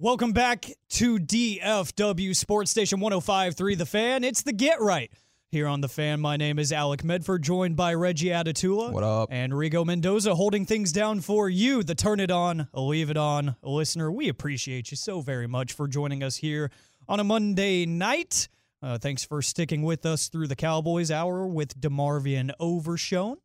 Welcome back to DFW Sports Station 1053 The Fan. It's the Get Right here on The Fan. My name is Alec Medford, joined by Reggie Adatula. What up? And Rigo Mendoza holding things down for you, the Turn It On, Leave It On listener. We appreciate you so very much for joining us here on a Monday night. Uh, thanks for sticking with us through the Cowboys Hour with DeMarvion Overshown.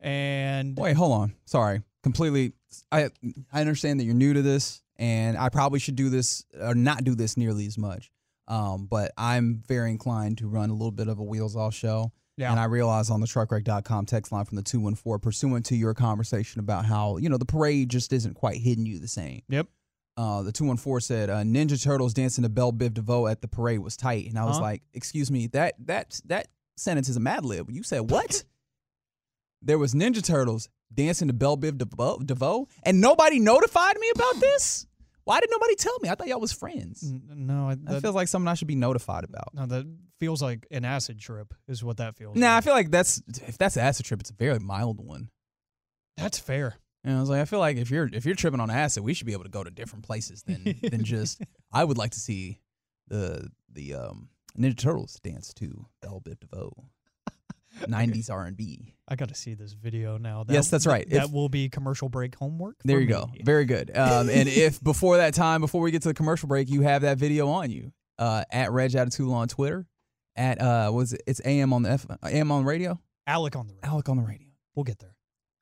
And Wait, hold on. Sorry. Completely. I I understand that you're new to this, and I probably should do this or not do this nearly as much. Um, but I'm very inclined to run a little bit of a wheels off show. Yeah. And I realize on the truckwreck.com text line from the 214, pursuant to your conversation about how, you know, the parade just isn't quite hitting you the same. Yep. Uh, the 214 said uh, Ninja Turtles dancing to Belle Biv DeVoe at the parade was tight. And I was Huh? like, excuse me, that that that sentence is a Mad Lib. You said what? there was Ninja Turtles dancing to Belle Biv DeVoe, DeVoe, and nobody notified me about this? Why did nobody tell me? I thought y'all was friends. No, I- That that, feels like something I should be notified about. no, that feels like an acid trip, is what that feels like. Nah, I feel like that's if that's an acid trip, it's a very mild one. That's fair. And I was like, I feel like if you're if you're tripping on acid, we should be able to go to different places than than just. I would like to see the the um, Ninja Turtles dance to Belle Biv DeVoe, '90s R&B. I got to see this video now. That, Yes, that's right. That If- will be commercial break homework. There you go. Very good. Um, and if before that time, before we get to the commercial break, you have that video on you uh, at Reg Attitude on Twitter, at uh, was it? It's AM on the F, AM on radio. Alec on the radio. Alec on the radio. We'll get there.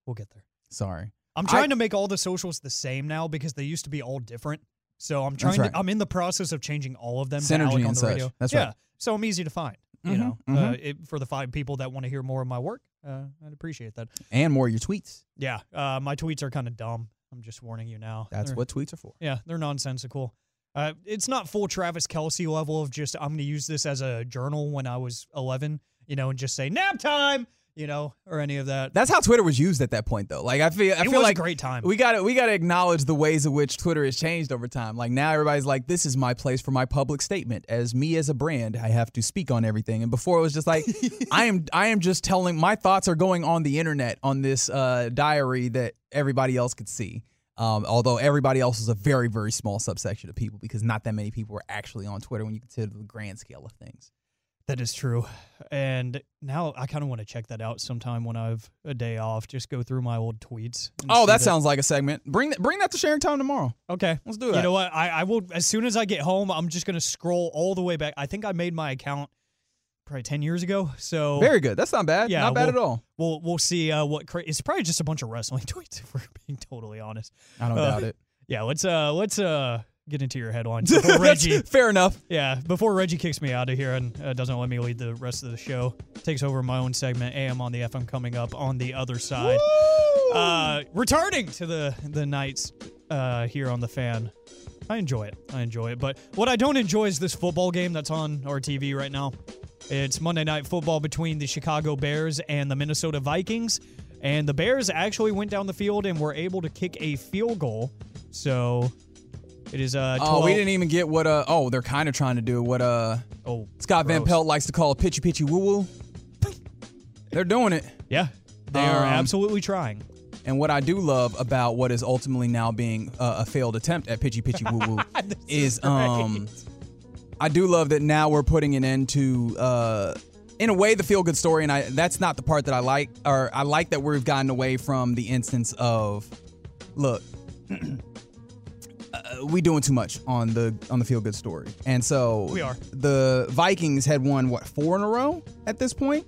We'll get there. Sorry. I'm I- trying to make all the socials the same now because they used to be all different. So I'm trying right. to. I'm in the process of changing all of them. to Synergy Alec on the such. radio. That's yeah. right. So I'm easy to find. You Mhm, know, uh, mhm. it, for the five people that want to hear more of my work, uh, I'd appreciate that. And more of your tweets. Yeah, uh, my tweets are kind of dumb. I'm just warning you now. That's They're- what tweets are for. Yeah, they're nonsensical. Uh, it's not full Travis Kelce level of just I'm going to use this as a journal when I was 11, you know, and just say nap time, you know, or any of that. That's how Twitter was used at that point, though. Like I feel, I it feel like a great time. we got to we got to acknowledge the ways in which Twitter has changed over time. Like now, everybody's like, "This is my place for my public statement." As me as a brand, I have to speak on everything. And before it was just like, I am I am just telling my thoughts are going on the internet on this uh, diary that everybody else could see. Um, although everybody else is a very very small subsection of people because not that many people were actually on Twitter when you consider the grand scale of things. That is true. And now I kind of want to check that out sometime when I have a day off. Just go through my old tweets. Oh, that sounds like a segment. Bring that bring that to sharing time tomorrow. okay. Let's do that. You know what? I, I will as soon as I get home. I'm just gonna scroll all the way back. I think I made my account probably ten years ago. So Very good. That's not bad. Yeah, not bad well- at all. we'll we'll see uh, what cra- it's probably just a bunch of wrestling tweets if we're being totally honest. I don't Uh, doubt it. Yeah, let's uh let's uh get into your headlines before Reggie. Fair enough. Yeah, before Reggie kicks me out of here and uh, doesn't let me lead the rest of the show, takes over my own segment. AM on the FM coming up on the other side. Uh, returning to the the nights uh, here on the fan. I enjoy it. I enjoy it. But what I don't enjoy is this football game that's on our TV right now. It's Monday Night Football between the Chicago Bears and the Minnesota Vikings. And the Bears actually went down the field and were able to kick a field goal. So it is uh, 12, Oh, we didn't even get what uh oh, they're kind of trying to do what uh Oh, Scott Van. Pelt likes to call a pitchy pitchy woo woo. They're doing it. Yeah, they are Um, absolutely trying. And what I do love about what is ultimately now being uh, a failed attempt at pitchy pitchy woo woo is um I do love that now we're putting an end to uh in a way the feel good story and I that's not the part that I like or I like that we've gotten away from the instance of look we doing too much on the on the feel good story, and so We are. The Vikings had won what four in a row at this point,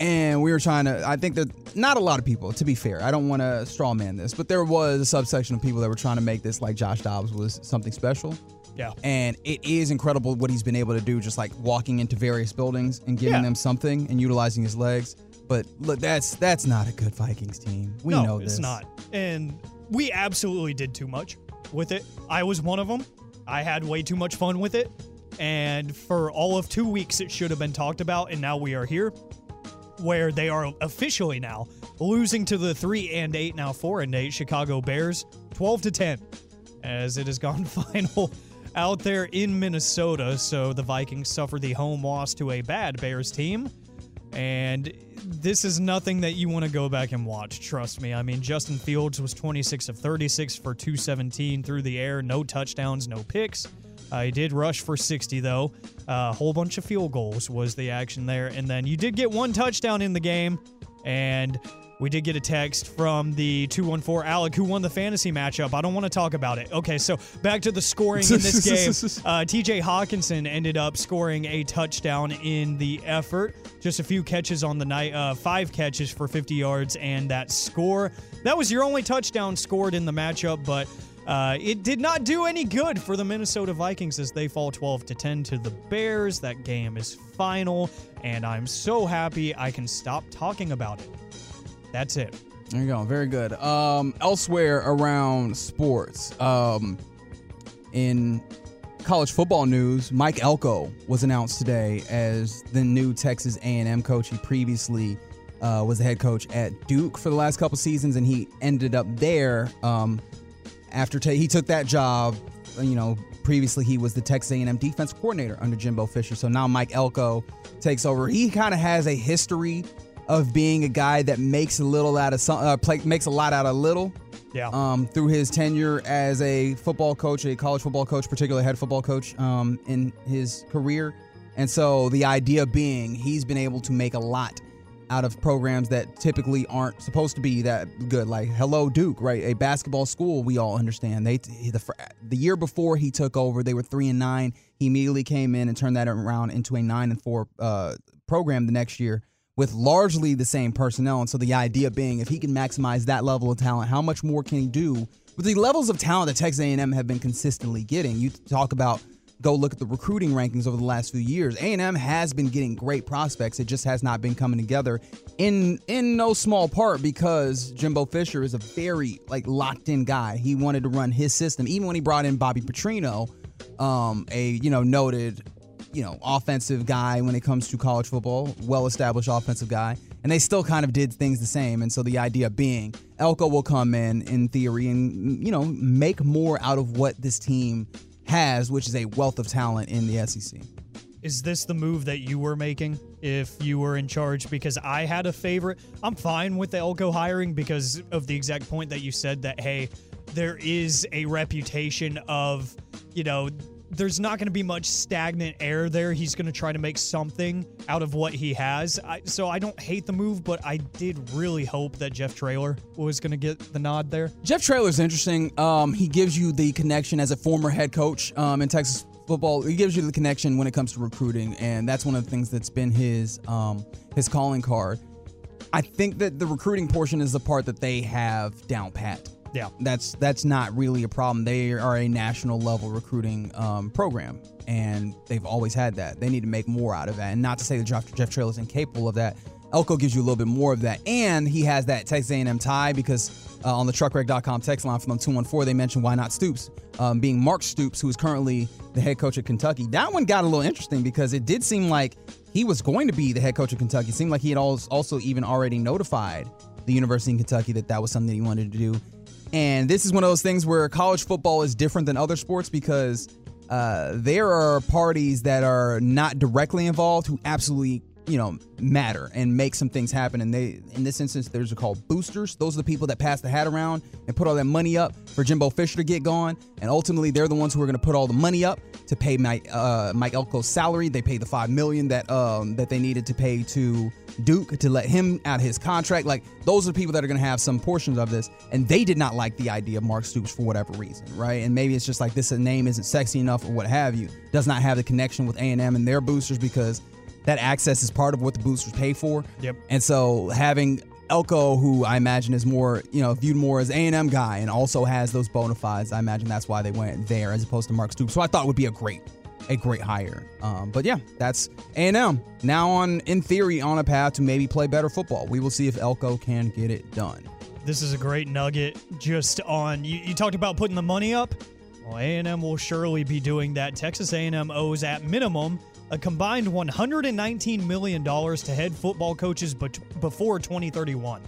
and we were trying to. I think that not a lot of people, to be fair, I don't want to straw man this, but there was a subsection of people that were trying to make this like Josh Dobbs was something special. Yeah. And it is incredible what he's been able to do, just like walking into various buildings and giving Yeah. them something and utilizing his legs. But look, that's that's not a good Vikings team. We no, know this. it's not. And we absolutely did too much with it. I was one of them. I had way too much fun with it. And for all of two weeks, it should have been talked about. And now we are here where they are officially now losing to the three and eight, now four and eight Chicago Bears, 12 to 10, as it has gone final out there in Minnesota. So the Vikings suffer the home loss to a bad Bears team. And this is nothing that you want to go back and watch. Trust me. I mean, Justin Fields was 26 of 36 for 217 through the air, no touchdowns, no picks. Uh, he did rush for 60 though. A whole bunch of field goals was the action there, and then you did get one touchdown in the game, and we did get a text from the 214 Alec who won the fantasy matchup. I don't want to talk about it. Okay, so back to the scoring in this game. Uh, TJ Hockenson ended up scoring a touchdown in the effort. Just a few catches on the night, uh, five catches for 50 yards, and that score. That was your only touchdown scored in the matchup, but uh, it did not do any good for the Minnesota Vikings as they fall 12 to 10 to the Bears. That game is final, and I'm so happy I can stop talking about it. That's it. There you go. Very good. Um, elsewhere around sports, um, in college football news, Mike Elko was announced today as the new Texas A&M coach. He previously uh, was the head coach at Duke for the last couple seasons, and he ended up there um, after he took that job. You know, previously he was the Texas A&M defense coordinator under Jimbo Fisher. So now Mike Elko takes over. He kind of has a history of being a guy that makes a little out of some, uh, play, makes a lot out of little. Yeah. Um, through his tenure as a football coach, a college football coach, particularly head football coach, um, in his career, and so the idea being he's been able to make a lot out of programs that typically aren't supposed to be that good. Like Hello Duke, right? A basketball school. We all understand. They the the year before he took over, they were three and nine. He immediately came in and turned that around into a nine and four uh, program the next year with largely the same personnel. And so the idea being, if he can maximize that level of talent, how much more can he do with the levels of talent that Texas A&M have been consistently getting? You talk about go look at the recruiting rankings over the last few years. A&M has been getting great prospects. It just has not been coming together in in no small part because Jimbo Fisher is a very like locked in guy. He wanted to run his system even when he brought in Bobby Petrino, um, a you know noted you know, offensive guy when it comes to college football, well established offensive guy. And they still kind of did things the same. And so the idea being Elko will come in in theory and, you know, make more out of what this team has, which is a wealth of talent in the SEC. Is this the move that you were making if you were in charge? Because I had a favorite. I'm fine with the Elko hiring because of the exact point that you said that, hey, there is a reputation of, you know, there's not going to be much stagnant air there. He's going to try to make something out of what he has. I, so I don't hate the move, but I did really hope that Jeff Traylor was going to get the nod there. Jeff Traylor's interesting. Um, he gives you the connection as a former head coach um, in Texas football. He gives you the connection when it comes to recruiting, and that's one of the things that's been his um, his calling card. I think that the recruiting portion is the part that they have down pat. Yeah. That's that's not really a problem. They are a national level recruiting um, program, and they've always had that. They need to make more out of that, and not to say that Jeff, Jeff Trail is incapable of that. Elko gives you a little bit more of that, and he has that Texas A&M tie because uh, on the truckwreck.com text line from them 214, they mentioned why not Stoops, um, being Mark Stoops, who is currently the head coach at Kentucky. That one got a little interesting because it did seem like he was going to be the head coach of Kentucky. It seemed like he had also even already notified the University in Kentucky that that was something he wanted to do. And this is one of those things where college football is different than other sports because uh, there are parties that are not directly involved who absolutely you know, matter and make some things happen. And they, in this instance, there's a called boosters. Those are the people that pass the hat around and put all that money up for Jimbo Fisher to get gone. And ultimately, they're the ones who are going to put all the money up to pay Mike, uh, Mike Elko's salary. They pay the five million that um, that they needed to pay to Duke to let him out of his contract. Like those are the people that are going to have some portions of this, and they did not like the idea of Mark Stoops for whatever reason, right? And maybe it's just like this name isn't sexy enough or what have you. Does not have the connection with A and M and their boosters because that access is part of what the boosters pay for. Yep. And so having Elko, who I imagine is more, you know, viewed more as A&M guy and also has those bona fides, I imagine that's why they went there as opposed to Mark Stoops. So I thought it would be a great, a great hire. Um, but yeah, that's A&M now on, in theory, on a path to maybe play better football. We will see if Elko can get it done. This is a great nugget just on you, you talked about putting the money up. Well, A&M will surely be doing that. Texas A&M owes at minimum a combined $119 million to head football coaches before 2031.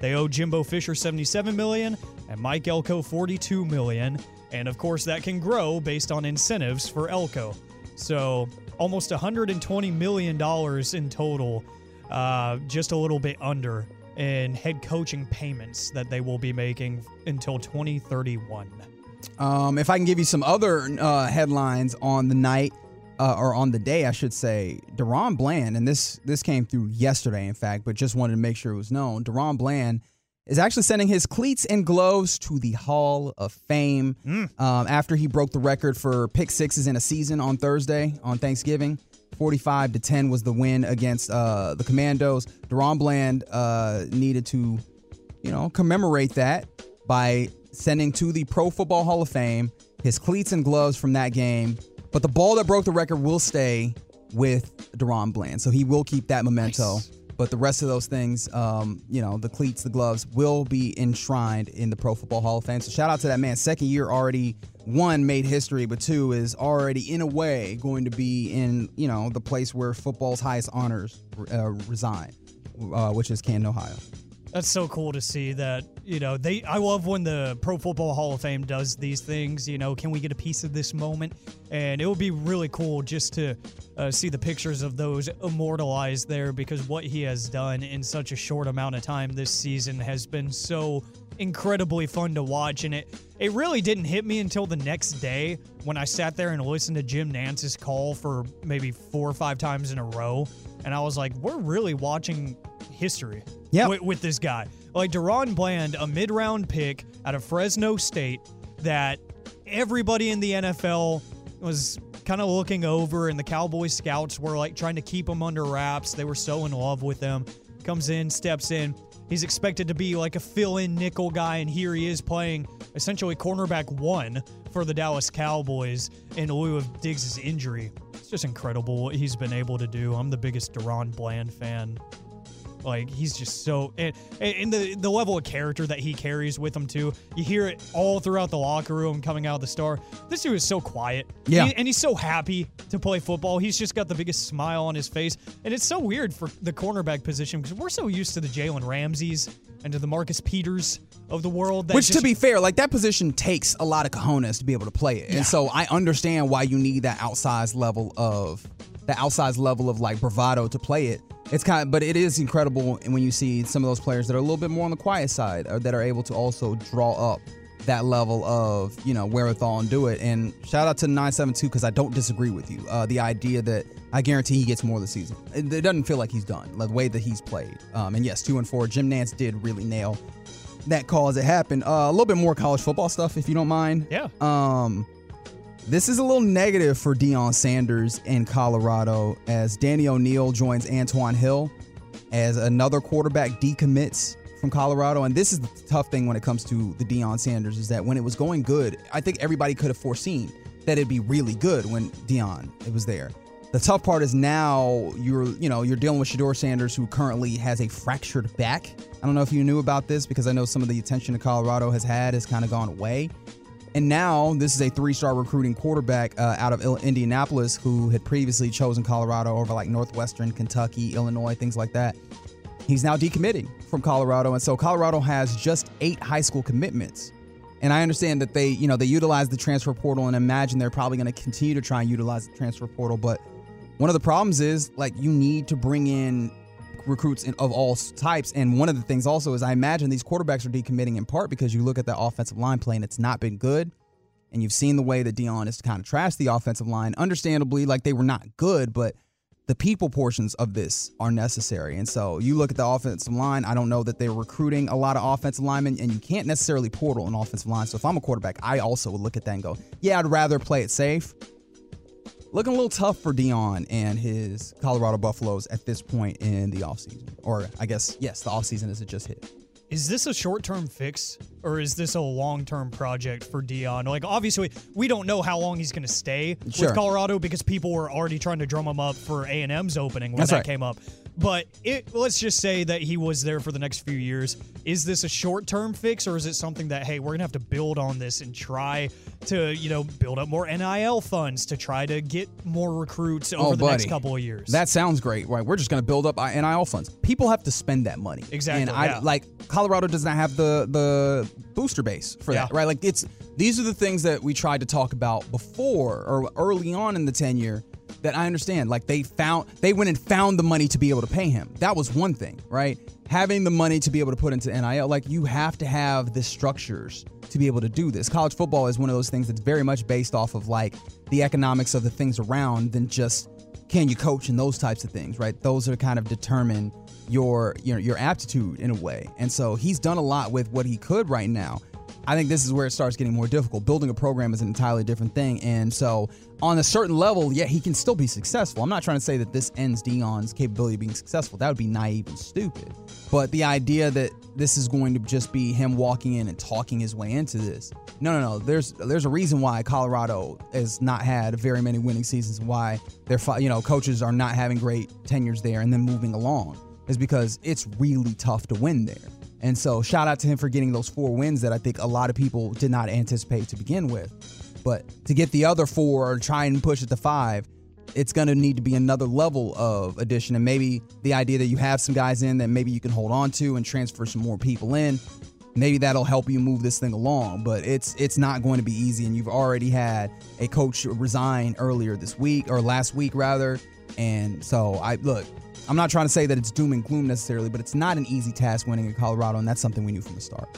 They owe Jimbo Fisher 77 million and Mike Elko 42 million, and of course that can grow based on incentives for Elko. So almost $120 million in total, uh, just a little bit under in head coaching payments that they will be making until 2031. Um, if I can give you some other uh, headlines on the night, uh, or on the day, I should say, DaRon Bland, and this this came through yesterday, in fact, but just wanted to make sure it was known. DaRon Bland is actually sending his cleats and gloves to the Hall of Fame um, after he broke the record for pick sixes in a season on Thursday on Thanksgiving. 45 to 10 was the win against uh, the Commanders. DaRon Bland uh, needed to, you know, commemorate that by sending to the Pro Football Hall of Fame his cleats and gloves from that game but the ball that broke the record will stay with DaRon Bland. So he will keep that memento. Nice. But the rest of those things, um, you know, the cleats, the gloves, will be enshrined in the Pro Football Hall of Fame. So shout out to that man. Second year already, one, made history, but two, is already, in a way, going to be in, you know, the place where football's highest honors uh, reside, uh, which is Canton, Ohio. That's so cool to see that, you know, they I love when the Pro Football Hall of Fame does these things, you know, can we get a piece of this moment? And it would be really cool just to uh, see the pictures of those immortalized there because what he has done in such a short amount of time this season has been so incredibly fun to watch and it it really didn't hit me until the next day when I sat there and listened to Jim Nantz's call for maybe four or five times in a row and I was like we're really watching history Yep. with, with this guy. Like DaRon Bland, a mid round pick out of Fresno State that everybody in the NFL was kind of looking over, and the Cowboy scouts were like trying to keep him under wraps. They were so in love with him. Comes in, steps in. He's expected to be like a fill in nickel guy, and here he is playing essentially cornerback one for the Dallas Cowboys in lieu of Diggs' injury. It's just incredible what he's been able to do. I'm the biggest DaRon Bland fan like he's just so and, and the the level of character that he carries with him too. You hear it all throughout the locker room coming out of the store. This dude is so quiet. Yeah. He- and he's so happy to play football. He's just got the biggest smile on his face. And it's so weird for the cornerback position because we're so used to the Jalen Ramseys and to the Marcus Peters of the world. That Which, to be fair, like that position takes a lot of cojones to be able to play it, and so I understand why you need that outsized level of the outsized level of like bravado to play it. It's kind of, but it is incredible when you see some of those players that are a little bit more on the quiet side, or that are able to also draw up that level of you know wherewithal and do it. And shout out to 972 because I don't disagree with you. Uh, the idea that I guarantee he gets more this season. It, it doesn't feel like he's done like, the way that he's played. Um, and yes, two and four. Jim Nantz did really nail that call as it happened. Uh, a little bit more college football stuff, if you don't mind. Yeah. Um, this is a little negative for Deion Sanders in Colorado as Danny O'Neil joins Antoine Hill as another quarterback decommits from Colorado. And this is the tough thing when it comes to the Deion Sanders is that when it was going good, I think everybody could have foreseen that it'd be really good when Deion it was there. The tough part is now you're you know you're dealing with Shedeur Sanders who currently has a fractured back. I don't know if you knew about this because I know some of the attention that Colorado has had has kind of gone away. And now this is a three-star recruiting quarterback uh, out of Indianapolis who had previously chosen Colorado over like Northwestern, Kentucky, Illinois, things like that. He's now decommitting from Colorado, and so Colorado has just eight high school commitments. And I understand that they, you know, they utilize the transfer portal, and imagine they're probably going to continue to try and utilize the transfer portal. But one of the problems is like you need to bring in recruits in, of all types. And one of the things also is I imagine these quarterbacks are decommitting in part because you look at the offensive line play and it's not been good. And you've seen the way that Deion has kind of trashed the offensive line. Understandably, like they were not good, but the people portions of this are necessary. And so you look at the offensive line, I don't know that they're recruiting a lot of offensive linemen, and you can't necessarily portal an offensive line. So if I'm a quarterback, I also would look at that and go, yeah, I'd rather play it safe. Looking a little tough for Deion and his Colorado Buffaloes at this point in the offseason. Or I guess, yes, the offseason as it just hit. Is this a short term fix or is this a long term project for Deion? Like, obviously, we don't know how long he's going to stay Sure. with Colorado because people were already trying to drum him up for A and M's opening when That's that right. came up. But it, let's just say that he was there for the next few years. Is this a short term fix or is it something that hey, we're gonna have to build on this and try to you know build up more NIL funds to try to get more recruits over Oh, the next couple of years? That sounds great, right? We're just going to build up NIL funds. People have to spend that money. Exactly, And I yeah. like Colorado does not have the the booster base for that, right? Like it's these are the things that we tried to talk about before or early on in the tenure that I understand. Like they found they went and found the money to be able to pay him. That was one thing, right? Having the money to be able to put into NIL, like you have to have the structures to be able to do this. College football is one of those things that's very much based off of like the economics of the things around than just can you coach and those types of things, right? Those are kind of determine your your your aptitude in a way. And so he's done a lot with what he could right now. I think this is where it starts getting more difficult. Building a program is an entirely different thing. And so on a certain level, yeah, he can still be successful. I'm not trying to say that this ends Deion's capability of being successful. That would be naive and stupid. But the idea that this is going to just be him walking in and talking his way into this. No, no, no. There's there's a reason why Colorado has not had very many winning seasons. Why their you know coaches are not having great tenures there and then moving along is because it's really tough to win there. And so shout out to him for getting those four wins that I think a lot of people did not anticipate to begin with. But to get the other four or try and push it to five, it's going to need to be another level of addition. And maybe the idea that you have some guys in that maybe you can hold on to and transfer some more people in, maybe that'll help you move this thing along. But it's it's not going to be easy. And you've already had a coach resign earlier this week or last week rather. And so I look, I'm not trying to say that it's doom and gloom necessarily, but it's not an easy task winning in Colorado, and that's something we knew from the start.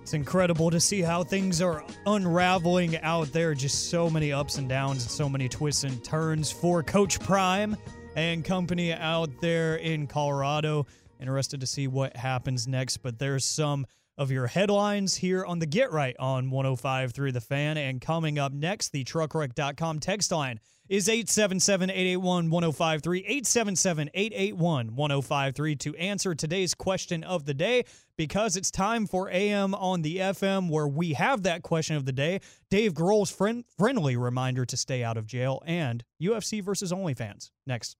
It's incredible to see how things are unraveling out there. Just so many ups and downs and so many twists and turns for Coach Prime and company out there in Colorado. Interested to see what happens next, but there's some of your headlines here on the Get Right on 105.3 The Fan. And coming up next, the truckwreck.com text line is 877-881-1053, 877-881-1053 to answer today's question of the day because it's time for AM on the FM where we have that question of the day, Dave Grohl's friend, friendly reminder to stay out of jail, and UFC versus OnlyFans. Next.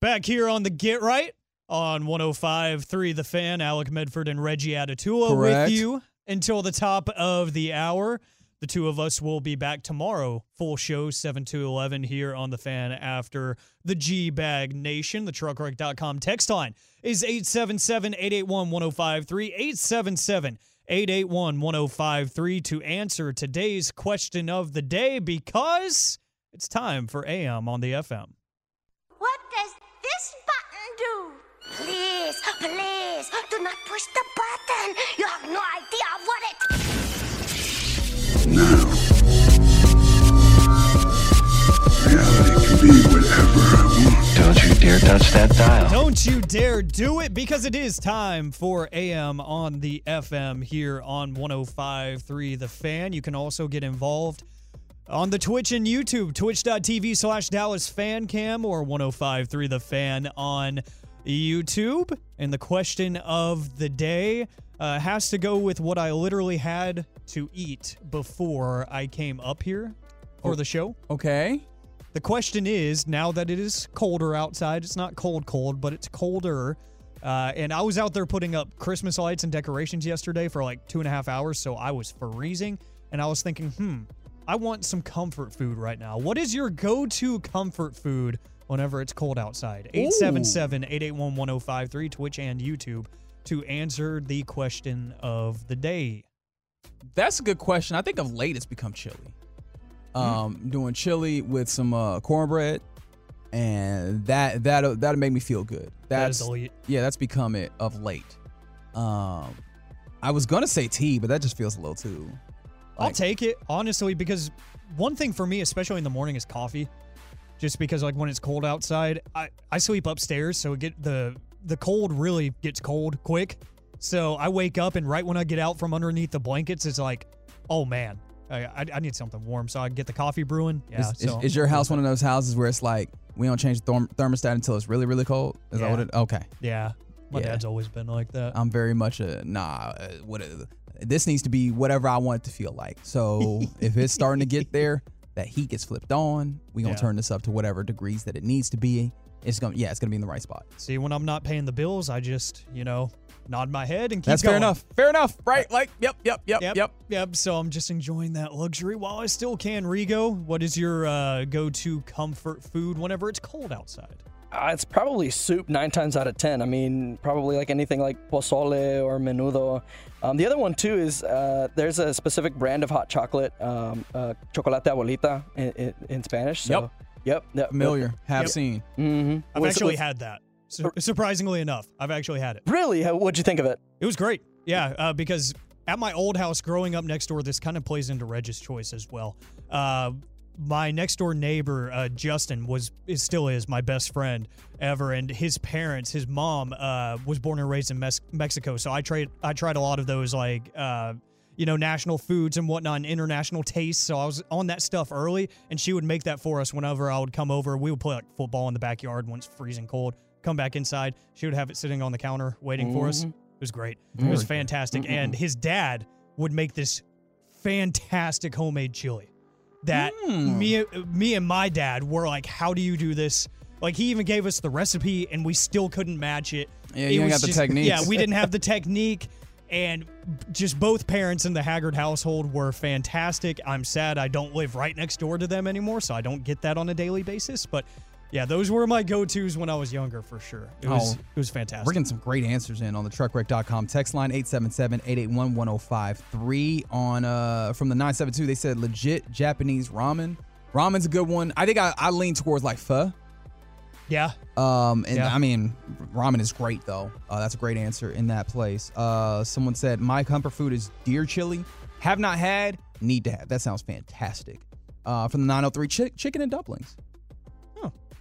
Back here on the Get Right on 105.3 The Fan, Alec Medford and Reggie Adatula Correct. with you until the top of the hour. The two of us will be back tomorrow, full show, 7 to 11 here on The Fan after the G Bag Nation. The truckwreck.com text line is 877 881 1053. 877 881 1053 to answer today's question of the day because it's time for AM on the FM. What does this button do? Please, please, do not push the button. You have no idea what it. Now. Reality can be whatever I want. Don't you dare touch that dial. Don't you dare do it because it is time for AM on the FM here on 105.3 The Fan. You can also get involved on the Twitch and YouTube, twitch.tv slash Dallas Fan Cam or 105.3 The Fan on YouTube. And the question of the day uh, has to go with what I literally had to eat before I came up here for the show. Okay. The question is now that it is colder outside, it's not cold, cold, but it's colder. Uh, and I was out there putting up Christmas lights and decorations yesterday for like two and a half hours, so I was freezing. And I was thinking, hmm, I want some comfort food right now. What is your go to comfort food whenever it's cold outside? 877 881 1053, Twitch and YouTube, to answer the question of the day. That's a good question. I think of late it's become chili. Um, doing chili with some uh, cornbread, and that that that'll make me feel good. That That's elite. yeah, that's become it of late. Um, I was gonna say tea, but that just feels a little too. I'll take it honestly because one thing for me, especially in the morning, is coffee. Just because like when it's cold outside, I, I sleep upstairs, so it get the the cold really gets cold quick. So I wake up and right when I get out from underneath the blankets, it's like, oh man, I, I, I need something warm. So I get the coffee brewing. Yeah. Is, is- so is your house one of those houses where it's like we don't change the thermostat until it's really really cold? Is that Yeah. what it? Okay, Yeah. My Yeah. dad's always been like that. I'm very much a nah. uh, What this needs to be whatever I want it to feel like. So if it's starting to get there, that heat gets flipped on. We gonna Yeah. turn this up to whatever degrees that it needs to be. It's gonna yeah, it's gonna be in the right spot. See, when I'm not paying the bills, I just you know nod my head and keep going. That's going. fair enough. Fair enough. Right? Like yep, yep, yep, Yep, yep. yep. So I'm just enjoying that luxury while I still can. Rigo, what is your uh, go-to comfort food whenever it's cold outside? Uh, it's probably soup nine times out of ten. I mean, probably like anything like pozole or menudo. Um, the other one too is uh, there's a specific brand of hot chocolate, um, uh, chocolate abuelita in, in, in Spanish. So, Yep. Yep. yep Familiar. Have Yep. seen. Mm-hmm. I've actually had that. Su- surprisingly enough, I've actually had it. Really? How, what'd you think of it? It was great. Yeah, uh, because at my old house growing up next door, this kind of plays into Reg's choice as well. Uh, my next door neighbor, uh, Justin, was is still is my best friend ever, and his parents, his mom, uh, was born and raised in Mes- Mexico. So I tried I tried a lot of those like. Uh, you know, national foods and whatnot, and international tastes. So I was on that stuff early, and she would make that for us whenever I would come over. We would play like football in the backyard when it's freezing cold. Come back inside, she would have it sitting on the counter waiting for us. It was great. It was fantastic. And his dad would make this fantastic homemade chili that hmm. me me and my dad were like, "How do you do this?" Like he even gave us the recipe, and we still couldn't match it. Yeah, you got the just- techniques. Yeah, we didn't have the technique. And just both parents in the Haggard household were fantastic. I'm sad I don't live right next door to them anymore, so I don't get that on a daily basis. But yeah, those were my go-tos when I was younger for sure. It was Oh, it was fantastic. We're getting some great answers in on the truckwreck.com text line 877-881-1053 on uh from the 972 they said legit Japanese ramen. Ramen's a good one. I think I, I lean towards like pho. yeah, Um and Yeah. I mean ramen is great though. Uh, that's a great answer in that place. Uh someone said my comfort food is deer chili. Have not had, need to have. That sounds fantastic. Uh from the 903 chi- chicken and dumplings.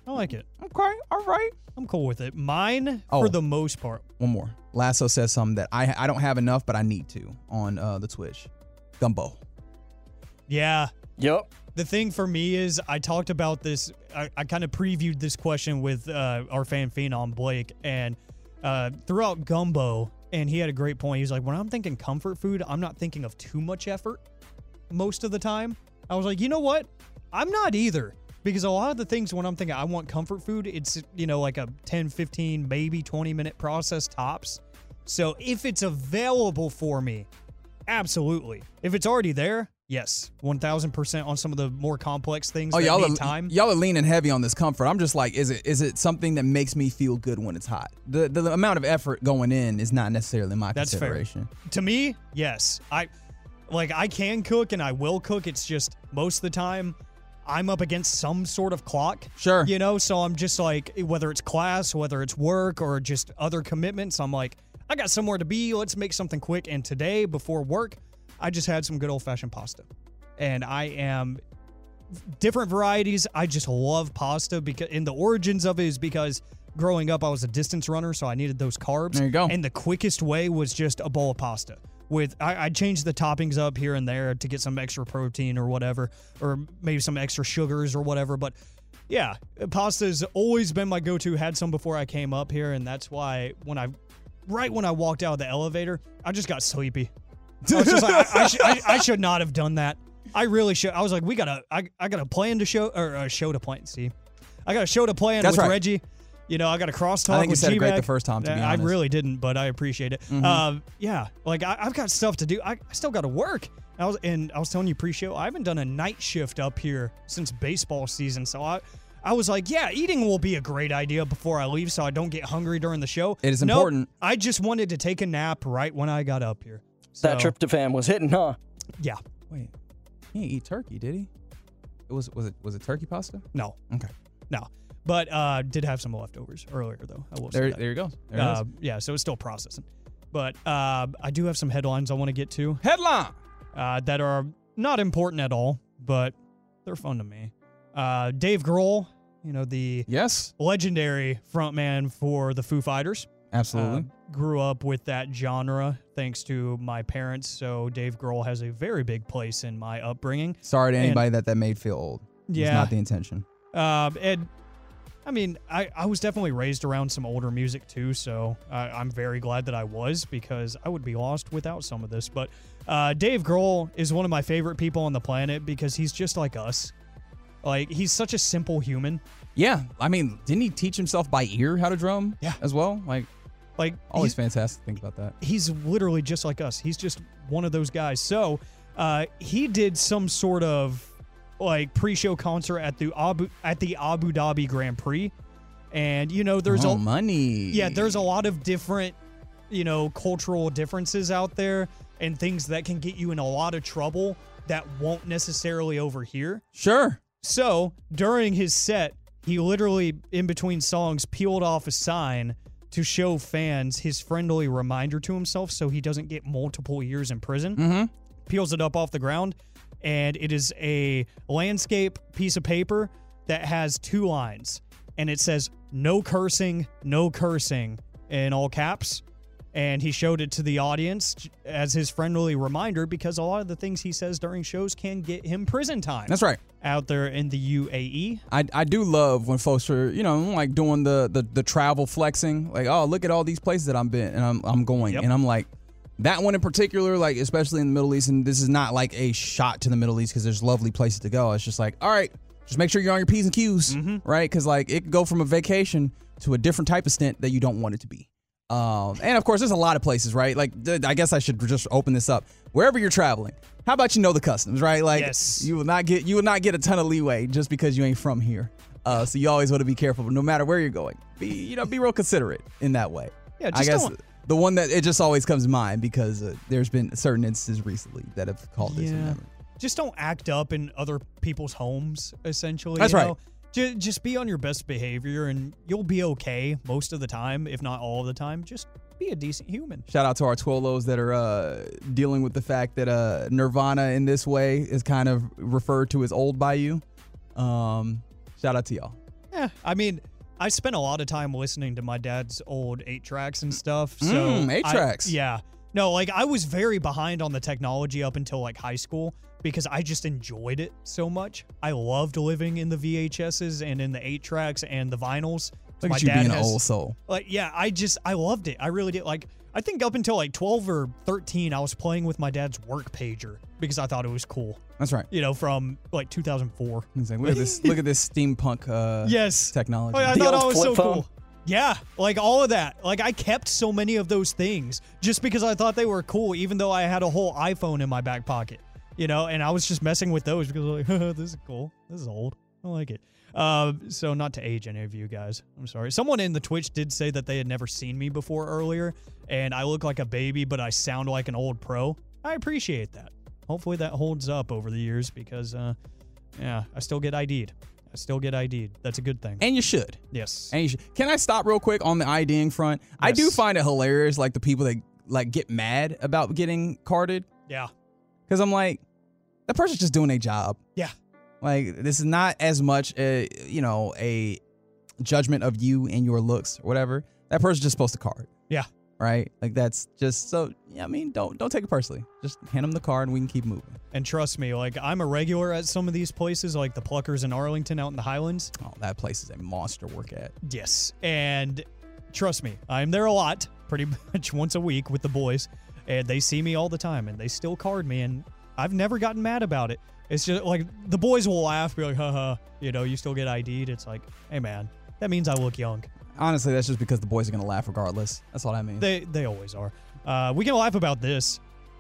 I like it. Okay, all right. I'm cool with it. Mine, Oh. for the most part, One more. Lasso says something that I I don't have enough, but I need to on uh, the Twitch. Gumbo. yeah. Yep. The thing for me is, I talked about this. I, I kind of previewed this question with uh, our fan phenom Blake, and uh, throughout Gumbo, and he had a great point. He was like, "When I'm thinking comfort food, I'm not thinking of too much effort most of the time." I was like, "You know what? I'm not either." Because a lot of the things when I'm thinking I want comfort food, it's, you know, like a 10, 15, maybe 20 minute process tops. So if it's available for me, absolutely. If it's already there, yes, 1000% on some of the more complex things Oh, y'all are, time. y'all are leaning heavy on this comfort. I'm just like, is it is it something that makes me feel good when it's hot? The the amount of effort going in is not necessarily my That's fair. consideration. To me, yes. I like I can cook and I will cook. It's just most of the time I'm up against some sort of clock. Sure. You know, so I'm just like whether it's class, whether it's work or just other commitments, I'm like I got somewhere to be. Let's make something quick. And today before work, I just had some good old-fashioned pasta. And I am different varieties. I just love pasta because in the origins of it is because growing up I was a distance runner, so I needed those carbs. There you go. And the quickest way was just a bowl of pasta. With I, I change the toppings up here and there to get some extra protein or whatever, or maybe some extra sugars or whatever. But yeah, pasta's always been my go-to. Had some before I came up here, and that's why when I, right when I walked out of the elevator, I just got sleepy. I was just like, I, I, should, I, I should not have done that. I really should. I was like, we got to, I, I got a plan to show, or a show to plan. See, I got a show to plan That's with right. Reggie. You know, I got a crosstalk. I think you with said it great the first time, to be I honest. really didn't, but I appreciate it. Mhm. Um, yeah, like I, I've got stuff to do. I, I still got to work. I was and I was telling you pre-show, I haven't done a night shift up here since baseball season. So I, I was like, yeah, eating will be a great idea before I leave, so I don't get hungry during the show. It is Nope, important. I just wanted to take a nap right when I got up here. That So, tryptophan was hitting, huh? Yeah. Wait, he didn't eat turkey, did he? It was was it was it turkey pasta? No. Okay. No. But uh did have some leftovers earlier though. I will say There, that. there you go. There it Uh, is. yeah, so it's still processing. But uh, I do have some headlines I want to get to Headline. uh, that are not important at all, but they're fun to me. Uh, Dave Grohl, you know, the Yes, legendary frontman for the Foo Fighters, absolutely. uh, grew up with that genre thanks to my parents. So Dave Grohl has a very big place in my upbringing. Sorry to anybody that that made feel old. It's Yeah. not the intention. Um, and I mean, I, I was definitely raised around some older music too, so I, I'm very glad that I was because I would be lost without some of this. But uh, Dave Grohl is one of my favorite people on the planet because he's just like us. Like he's such a simple human. Yeah, I mean, didn't he teach himself by ear how to drum? Yeah. as well. Like Like always he's, fantastic to think about that. he's literally just like us. He's just one of those guys. So uh, he did some sort of like pre-show concert at the Abu at the Abu Dhabi Grand Prix, and you know there's oh, a money. yeah, there's a lot of different, you know, cultural differences out there and things that can get you in a lot of trouble that won't necessarily over here. sure. So during his set, he literally, in between songs, peeled off a sign to show fans his friendly reminder to himself so he doesn't get multiple years in prison. Mm-hmm. Peels it up off the ground, and it is a landscape piece of paper that has two lines. And it says, no cursing, no cursing in all caps. And he showed it to the audience as his friendly reminder because a lot of the things he says during shows can get him prison time That's right. out there in the. UAE. I, I do love when folks are you know like doing the, the the travel flexing like oh look at all these places that I'm been and I'm I'm going Yep. and I'm like that one in particular like especially in the Middle East and this is not like a shot to the Middle East because there's lovely places to go it's just like all right just make sure you're on your p's and q's right because like it could go from a vacation to a different type of stint that you don't want it to be um, and of course there's a lot of places right like I guess I should just open this up wherever you're traveling how about you know the customs right like Yes. you will not get you will not get a ton of leeway just because you ain't from here. Uh, so you always want to be careful, no matter where you're going. Be you know be real considerate in that way. Yeah, I guess don't- the one that it just always comes to mind because uh, there's been certain instances recently that have called this. Yeah. Just don't act up in other people's homes, essentially. That's you right. know? Ju- Just be on your best behavior and you'll be okay most of the time, if not all of the time. Just be a decent human. Shout out to our Twolos that are uh, dealing with the fact that uh, Nirvana in this way is kind of referred to as old by you. Um, shout out to y'all. Yeah, I mean, I spent a lot of time listening to my dad's old eight tracks and stuff. So Mm, eight I- tracks. yeah. No, like I was very behind on the technology up until like high school because I just enjoyed it so much. I loved living in the VHSs and in the eight tracks and the vinyls. Look My at you dad being an old soul. Like, yeah, I just I loved it. I really did. Like, I think up until like 12 or 13, I was playing with my dad's work pager because I thought it was cool. That's right. You know, from like 2004. Like, look at this, look at this steampunk uh, Yes. technology. Oh, yeah, I The thought old I was so phone. cool. Yeah, like all of that. Like I kept so many of those things just because I thought they were cool, even though I had a whole iPhone in my back pocket. You know, and I was just messing with those because I was like, this is cool. This is old. I like it. Um, so not to age any of you guys. I'm sorry. Someone in the Twitch did say that they had never seen me before earlier, and I look like a baby, but I sound like an old pro. I appreciate that. Hopefully that holds up over the years because, uh, yeah, I still get ID'd. I still get ID'd. That's a good thing. and you should. yes. And you should. Can I stop real quick on the IDing front? I do find it hilarious, like the people that like get mad about getting carded, Yeah. because I'm like, that person's just doing a job. Yeah. Like this is not as much, a, you know, a judgment of you and your looks or whatever. That person's just supposed to card. Yeah. Right. Like that's just so. Yeah. I mean, don't don't take it personally. Just hand them the card and we can keep moving. And trust me, like I'm a regular at some of these places, like the Pluckers in Arlington out in the Highlands. Oh, that place is a monster work at. Yes. And trust me, I'm there a lot, pretty much once a week with the boys. And they see me all the time and they still card me. And I've never gotten mad about it. It's just like the boys will laugh, be like, haha, you know, you still get ID'd. It's like, hey, man, that means I look young. Honestly, that's just because the boys are gonna laugh regardless. That's all that means. They they always are. Uh, we can laugh about this.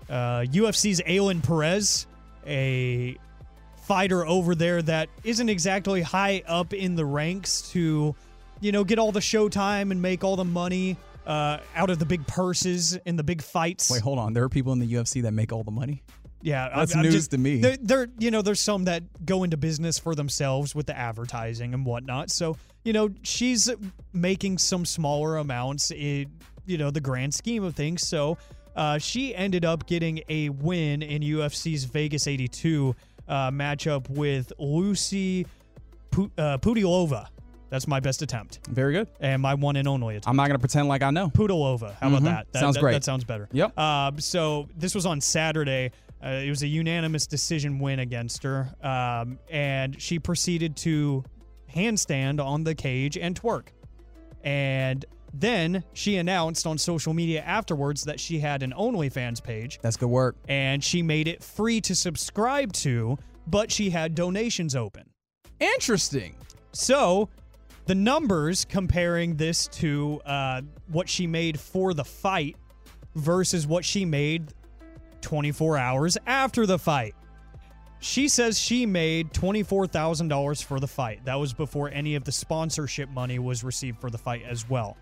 Uh, UFC's Ailin Perez, a fighter over there that isn't exactly high up in the ranks to, you know, get all the showtime and make all the money uh, out of the big purses and the big fights. Wait, hold on. There are people in the UFC that make all the money. Yeah, That's news to me. There, there, you know, there's some that go into business for themselves with the advertising and whatnot. So, you know, she's making some smaller amounts in, you know, the grand scheme of things. So, uh, she ended up getting a win in UFC's Vegas 82 uh, matchup with Lucie Pu- uh, Pudilova. That's my best attempt Very good. and my one and only attempt. I'm not gonna pretend like I know. Pudilova. How about Mhm. that? that Sounds that- great. That sounds better. Yep. Uh, so this was on Saturday. Uh, it was a unanimous decision win against her, um, and she proceeded to handstand on the cage and twerk. And then she announced on social media afterwards that she had an OnlyFans page, That's good work. and she made it free to subscribe to, but she had donations open. Interesting. So, the numbers comparing this to uh, what she made for the fight versus what she made 24 hours after the fight. She says she made $24,000 for the fight. That was before any of the sponsorship money was received for the fight as well.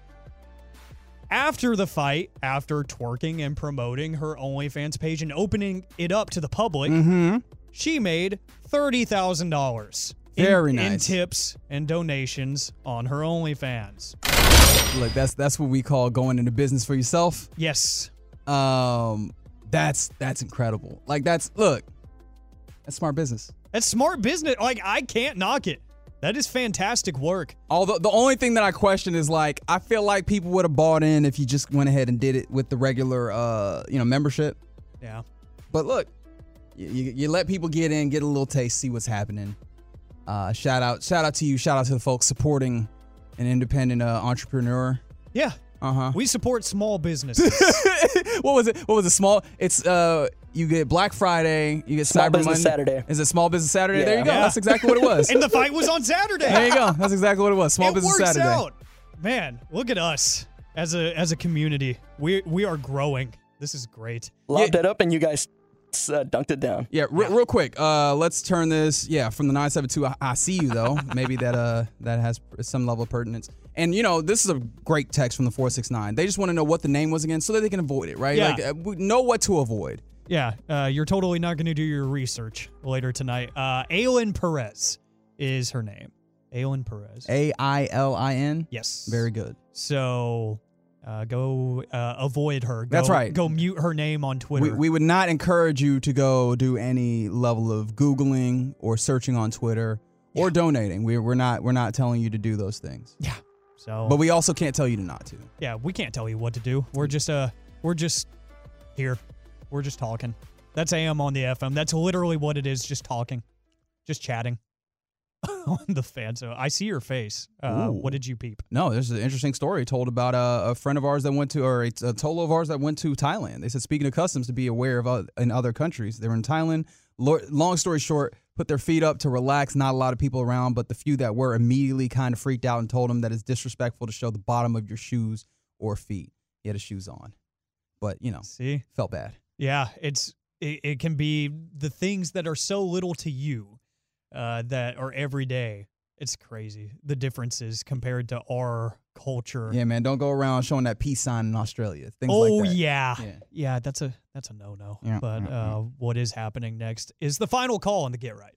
After the fight, after twerking and promoting her OnlyFans page and opening it up to the public, Mm-hmm. she made $30,000 in- Very in nice. tips and donations on her OnlyFans. Look, that's that's what we call going into business for yourself. Yes. Um, that's that's incredible. Like that's look, that's smart business. That's smart business. Like, I can't knock it. That is fantastic work. Although the only thing that I question is like I feel like people would have bought in if you just went ahead and did it with the regular uh you know membership. Yeah. But look, you, you, you let people get in, get a little taste, see what's happening. Uh, shout out, shout out to you, shout out to the folks supporting an independent uh, entrepreneur. Yeah. Uh huh. We support small businesses. what was it? What was it? Small. It's uh, you get Black Friday, you get Small Cyber Business Monday. Saturday. Is it Small Business Saturday? There you go. Yeah. That's exactly what it was. and the fight was on Saturday. there you go. That's exactly what it was. Small it Business works Saturday. out. Man, look at us as a as a community. We we are growing. This is great. Lobbed it up and you guys uh, dunked it down. Yeah, re- real quick. Uh, let's turn this. Yeah, from the nine seven two. I see you though. Maybe that uh that has some level of pertinence. And you know, this is a great text from the four six nine. They just want to know what the name was again, so that they can avoid it, right? Yeah. Like uh, we know what to avoid. Yeah, uh, you're totally not going to do your research later tonight. Uh, Ailin Perez is her name. Ailin Perez. A I L I N. yes. Very good. So uh, go uh, avoid her. Go, That's right. Go mute her name on Twitter. We, we would not encourage you to go do any level of googling or searching on Twitter or donating. We, we're not we're not telling you to do those things. yeah. So But we also can't tell you to not to. yeah, we can't tell you what to do. We're just uh we're just here. We're just talking. That's AM on the FM. That's literally what it is. Just talking, just chatting on the fan. So I see your face. Uh, what did you peep? No, there's an interesting story told about a, a friend of ours that went to, or a, a Tolo of ours that went to Thailand. They said, speaking of customs, to be aware of oth- in other countries. They were in Thailand. Lo- long story short, put their feet up to relax. Not a lot of people around, but the few that were immediately kind of freaked out and told him that it's disrespectful to show the bottom of your shoes or feet. He had his shoes on, but you know, See. felt bad. Yeah, it's it, it can be the things that are so little to you uh, that are every day. It's crazy the differences compared to our culture. Yeah, man, don't go around showing that peace sign in Australia. Things oh like that. yeah. Yeah. yeah, That's a that's a no no. Yeah, but yeah, uh, what is happening next is the final call on the get right.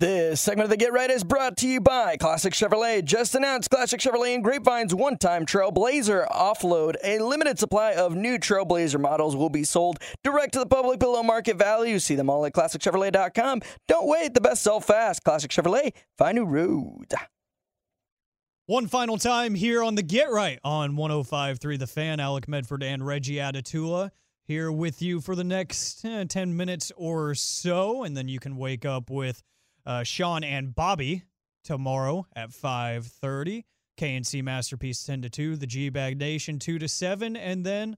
This segment of the Get Right is brought to you by Classic Chevrolet. Just announced Classic Chevrolet and Grapevine's one-time Trailblazer offload. A limited supply of new Trailblazer models will be sold direct to the public below market value. See them all at ClassicChevrolet.com. Don't wait, the best sell fast. Classic Chevrolet, find new road. One final time here on the Get Right on 105.3 The Fan. Alec Medford and Reggie Adatula here with you for the next eh, 10 minutes or so. And then you can wake up with uh, Sean and Bobby tomorrow at 5.30. KNC Masterpiece 10 to 2, the G Bag Nation 2 to 7, and then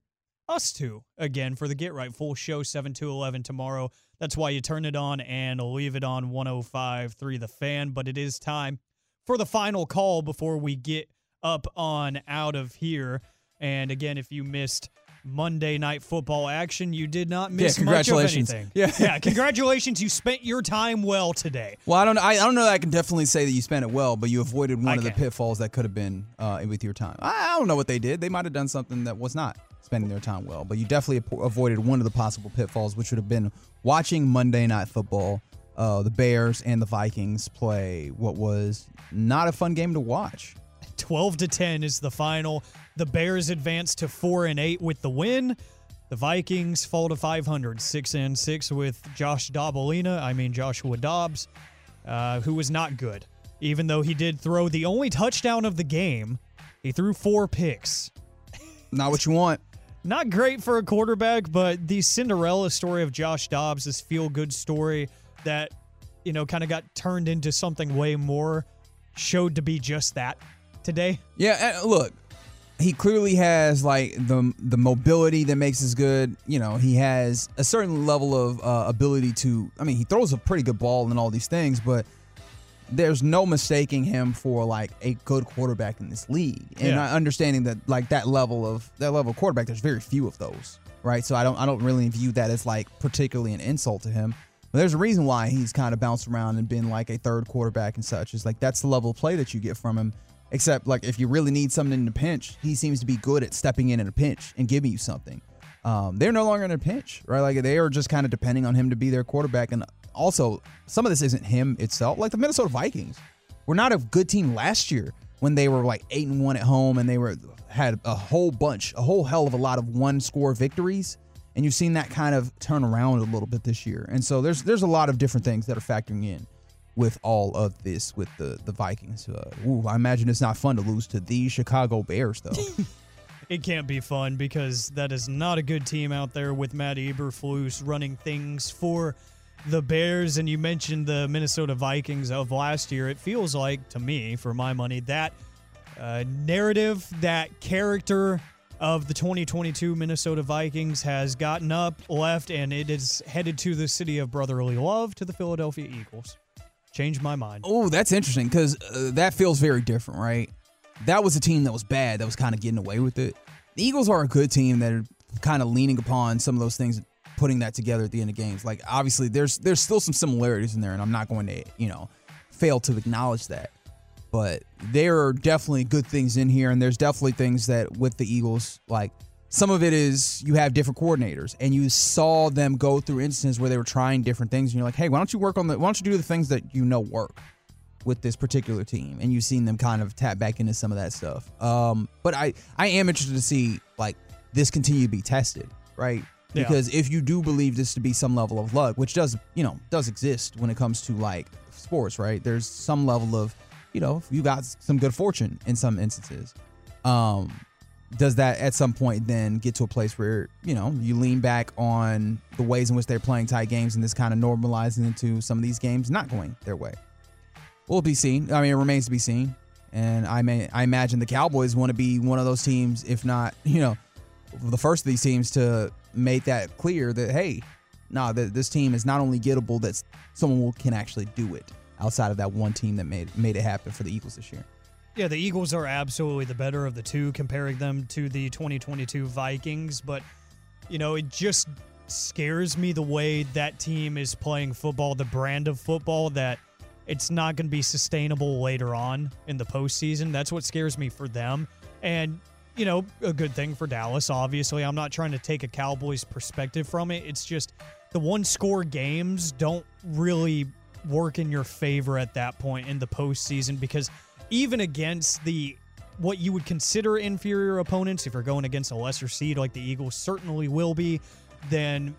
us two again for the Get Right full show 7 to 11 tomorrow. That's why you turn it on and leave it on 105.3 The Fan. But it is time for the final call before we get up on out of here. And again, if you missed Monday night football action, you did not miss congratulations. much of anything. Yeah. yeah, congratulations. You spent your time well today. Well, I don't. I, I don't know. That I can definitely say that you spent it well, but you avoided one I of the pitfalls that could have been uh, with your time. I, I don't know what they did. They might have done something that was not spending their time well, but you definitely avoided one of the possible pitfalls, which would have been watching Monday Night Football. Uh, the Bears and the Vikings play what was not a fun game to watch. 12 to 10 is the final. The Bears advance to 4 and 8 with the win. The Vikings fall to 500, 6 and 6 with Josh Dobalina, I mean Joshua Dobbs, uh, who was not good. Even though he did throw the only touchdown of the game, he threw four picks. Not what you want. Not great for a quarterback, but the Cinderella story of Josh Dobbs, this feel good story that, you know, kind of got turned into something way more, showed to be just that today. Yeah, look, he clearly has like the the mobility that makes us good. You know, he has a certain level of uh, ability to. I mean, he throws a pretty good ball and all these things, but there's no mistaking him for like a good quarterback in this league. And Yeah. Understanding that like that level of that level of quarterback, there's very few of those, right? So I don't I don't really view that as like particularly an insult to him. But there's a reason why he's kind of bounced around and been like a third quarterback and such. Is like that's the level of play that you get from him. Except like if you really need something in a pinch, he seems to be good at stepping in in a pinch and giving you something. Um, they're no longer in a pinch, right? Like they are just kind of depending on him to be their quarterback. And also, some of this isn't him itself. Like the Minnesota Vikings were not a good team last year when they were like eight and one at home and they were had a whole bunch, a whole hell of a lot of one score victories. And you've seen that kind of turn around a little bit this year. And so there's there's a lot of different things that are factoring in with all of this with the the Vikings. Uh, ooh, I imagine it's not fun to lose to the Chicago Bears though. It can't be fun because that is not a good team out there with Matt Eberflus running things for the Bears. And you mentioned the Minnesota Vikings of last year. It feels like, to me, for my money, that uh, narrative, that character of the 2022 Minnesota Vikings has gotten up, left, and it is headed to the city of brotherly love to the Philadelphia Eagles. Changed my mind. Oh, that's interesting because uh, that feels very different, right? That was a team that was bad, that was kind of getting away with it. The Eagles are a good team that are kind of leaning upon some of those things, putting that together at the end of games. Like obviously, there's there's still some similarities in there, and I'm not going to you know fail to acknowledge that. But there are definitely good things in here, and there's definitely things that with the Eagles, like some of it is you have different coordinators, and you saw them go through instances where they were trying different things, and you're like, hey, why don't you work on the, why don't you do the things that you know work with this particular team, and you've seen them kind of tap back into some of that stuff. Um, but I I am interested to see like this continue to be tested, right? Yeah. Because if you do believe this to be some level of luck, which does you know does exist when it comes to like sports, right? There's some level of you know you got some good fortune in some instances. Um, does that at some point then get to a place where you know you lean back on the ways in which they're playing tight games and this kind of normalizing into some of these games not going their way? Will be seen. I mean, it remains to be seen. And I may, I imagine the Cowboys want to be one of those teams, if not, you know, the first of these teams to make that clear that hey, nah, that this team is not only gettable, that someone will, can actually do it outside of that one team that made made it happen for the Eagles this year. Yeah, the Eagles are absolutely the better of the two, comparing them to the 2022 Vikings. But, you know, it just scares me the way that team is playing football, the brand of football that it's not going to be sustainable later on in the postseason. That's what scares me for them. And, you know, a good thing for Dallas, obviously. I'm not trying to take a Cowboys perspective from it. It's just the one score games don't really work in your favor at that point in the postseason because even against the what you would consider inferior opponents, if you're going against a lesser seed like the Eagles certainly will be, then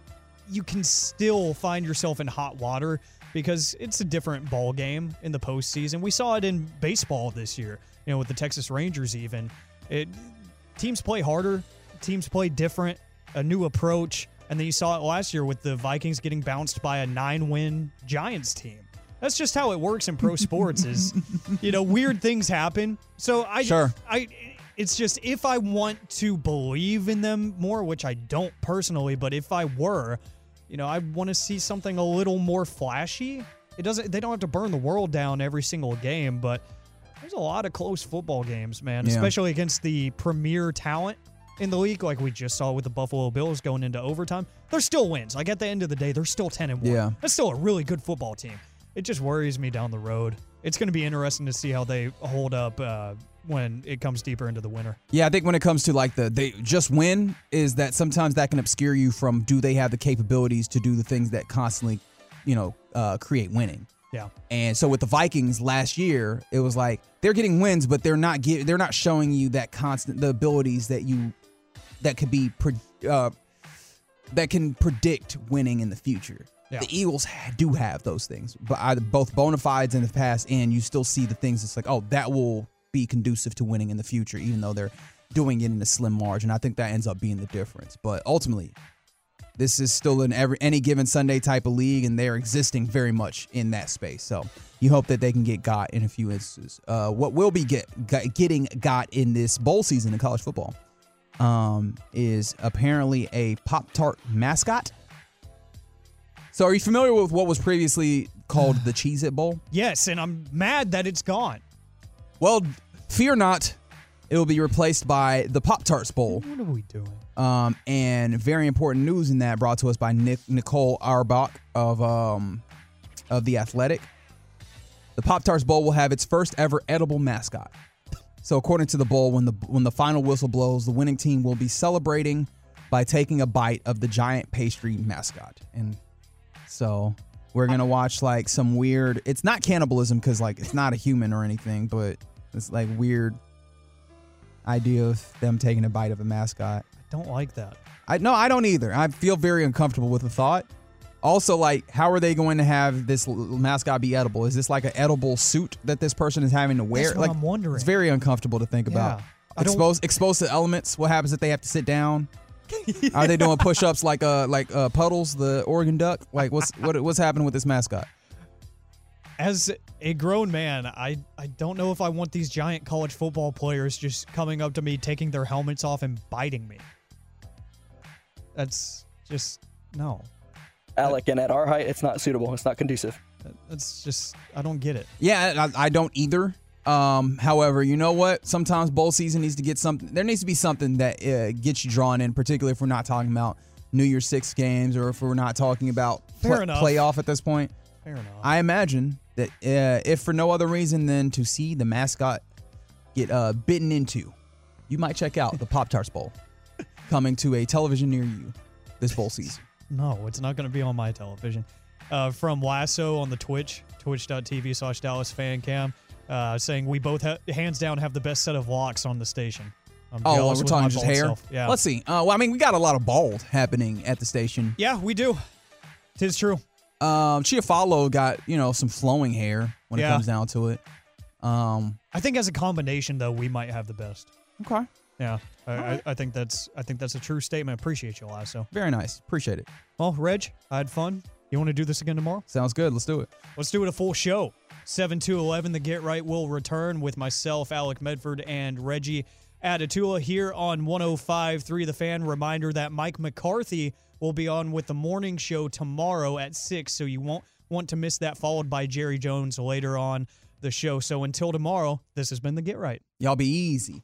you can still find yourself in hot water because it's a different ball game in the postseason. We saw it in baseball this year, you know, with the Texas Rangers even. It teams play harder, teams play different, a new approach. And then you saw it last year with the Vikings getting bounced by a nine-win Giants team. That's just how it works in pro sports. Is you know weird things happen. So I Sure. I it's just if I want to believe in them more, which I don't personally, but if I were, you know, I want to see something a little more flashy. It doesn't they don't have to burn the world down every single game, but there's a lot of close football games, man, Yeah. especially against the premier talent in the league like we just saw with the Buffalo Bills going into overtime. They're still wins. Like at the end of the day, they're still 10 and 1. Yeah. That's still a really good football team. It just worries me down the road. It's going to be interesting to see how they hold up uh, when it comes deeper into the winter. Yeah, I think when it comes to like the they just win is that sometimes that can obscure you from do they have the capabilities to do the things that constantly, you know, uh, create winning. Yeah. And so with the Vikings last year, it was like they're getting wins, but they're not get, they're not showing you that constant the abilities that you that could be pre, uh, that can predict winning in the future. Yeah. The Eagles do have those things, but either both bona fides in the past, and you still see the things. It's like, oh, that will be conducive to winning in the future, even though they're doing it in a slim margin. I think that ends up being the difference. But ultimately, this is still an every any given Sunday type of league, and they're existing very much in that space. So you hope that they can get got in a few instances. Uh, what will be get, getting got in this bowl season in college football um, is apparently a Pop Tart mascot. So are you familiar with what was previously called the Cheez It Bowl? Yes, and I'm mad that it's gone. Well, fear not, it will be replaced by the Pop Tarts Bowl. What are we doing? Um, and very important news in that brought to us by Nick Nicole Auerbach of um of the Athletic. The Pop Tarts Bowl will have its first ever edible mascot. So according to the bowl, when the when the final whistle blows, the winning team will be celebrating by taking a bite of the giant pastry mascot. And so we're gonna watch like some weird. It's not cannibalism because like it's not a human or anything, but it's like weird idea of them taking a bite of a mascot. I don't like that. I no, I don't either. I feel very uncomfortable with the thought. Also, like, how are they going to have this mascot be edible? Is this like an edible suit that this person is having to wear? That's what like, I'm wondering. It's very uncomfortable to think about. Yeah. Don't- Exposed, exposed to elements. What happens if they have to sit down? Are they doing push-ups like uh like uh puddles, the Oregon Duck? Like, what's what what's happening with this mascot? As a grown man, I, I don't know if I want these giant college football players just coming up to me, taking their helmets off, and biting me. That's just no. Alec, and at our height, it's not suitable. It's not conducive. That's just I don't get it. Yeah, I, I don't either. Um, however, you know what? Sometimes bowl season needs to get something. There needs to be something that uh, gets you drawn in, particularly if we're not talking about New Year's Six games or if we're not talking about pl- playoff at this point. Fair enough. I imagine that uh, if for no other reason than to see the mascot get uh, bitten into, you might check out the Pop Tarts Bowl coming to a television near you this bowl season. No, it's not going to be on my television. Uh, from Lasso on the Twitch, twitch.tv slash Dallas fan cam, uh, saying we both, ha- hands down, have the best set of locks on the station. I'm Oh, we're talking just hair. self. Yeah. Let's see. Uh, well, I mean, we got a lot of bald happening at the station. Yeah, we do. Tis true. Um, Chiafalo got you know some flowing hair when it comes down to it. Um, I think as a combination, though, we might have the best. okay, Yeah, I, I, I think that's I think that's a true statement. Appreciate you, Lasso. very nice. Appreciate it. Well, Reg, I had fun. You want to do this again tomorrow? Sounds good. Let's do it. Let's do it a full show. 7 to 11, the Get Right will return with myself, Alec Medford, and Reggie Adatula here on 105.3 The Fan. Reminder that Mike McCarthy will be on with the morning show tomorrow at 6, so you won't want to miss that, followed by Jerry Jones later on the show. So until tomorrow, this has been the Get Right. Y'all be easy.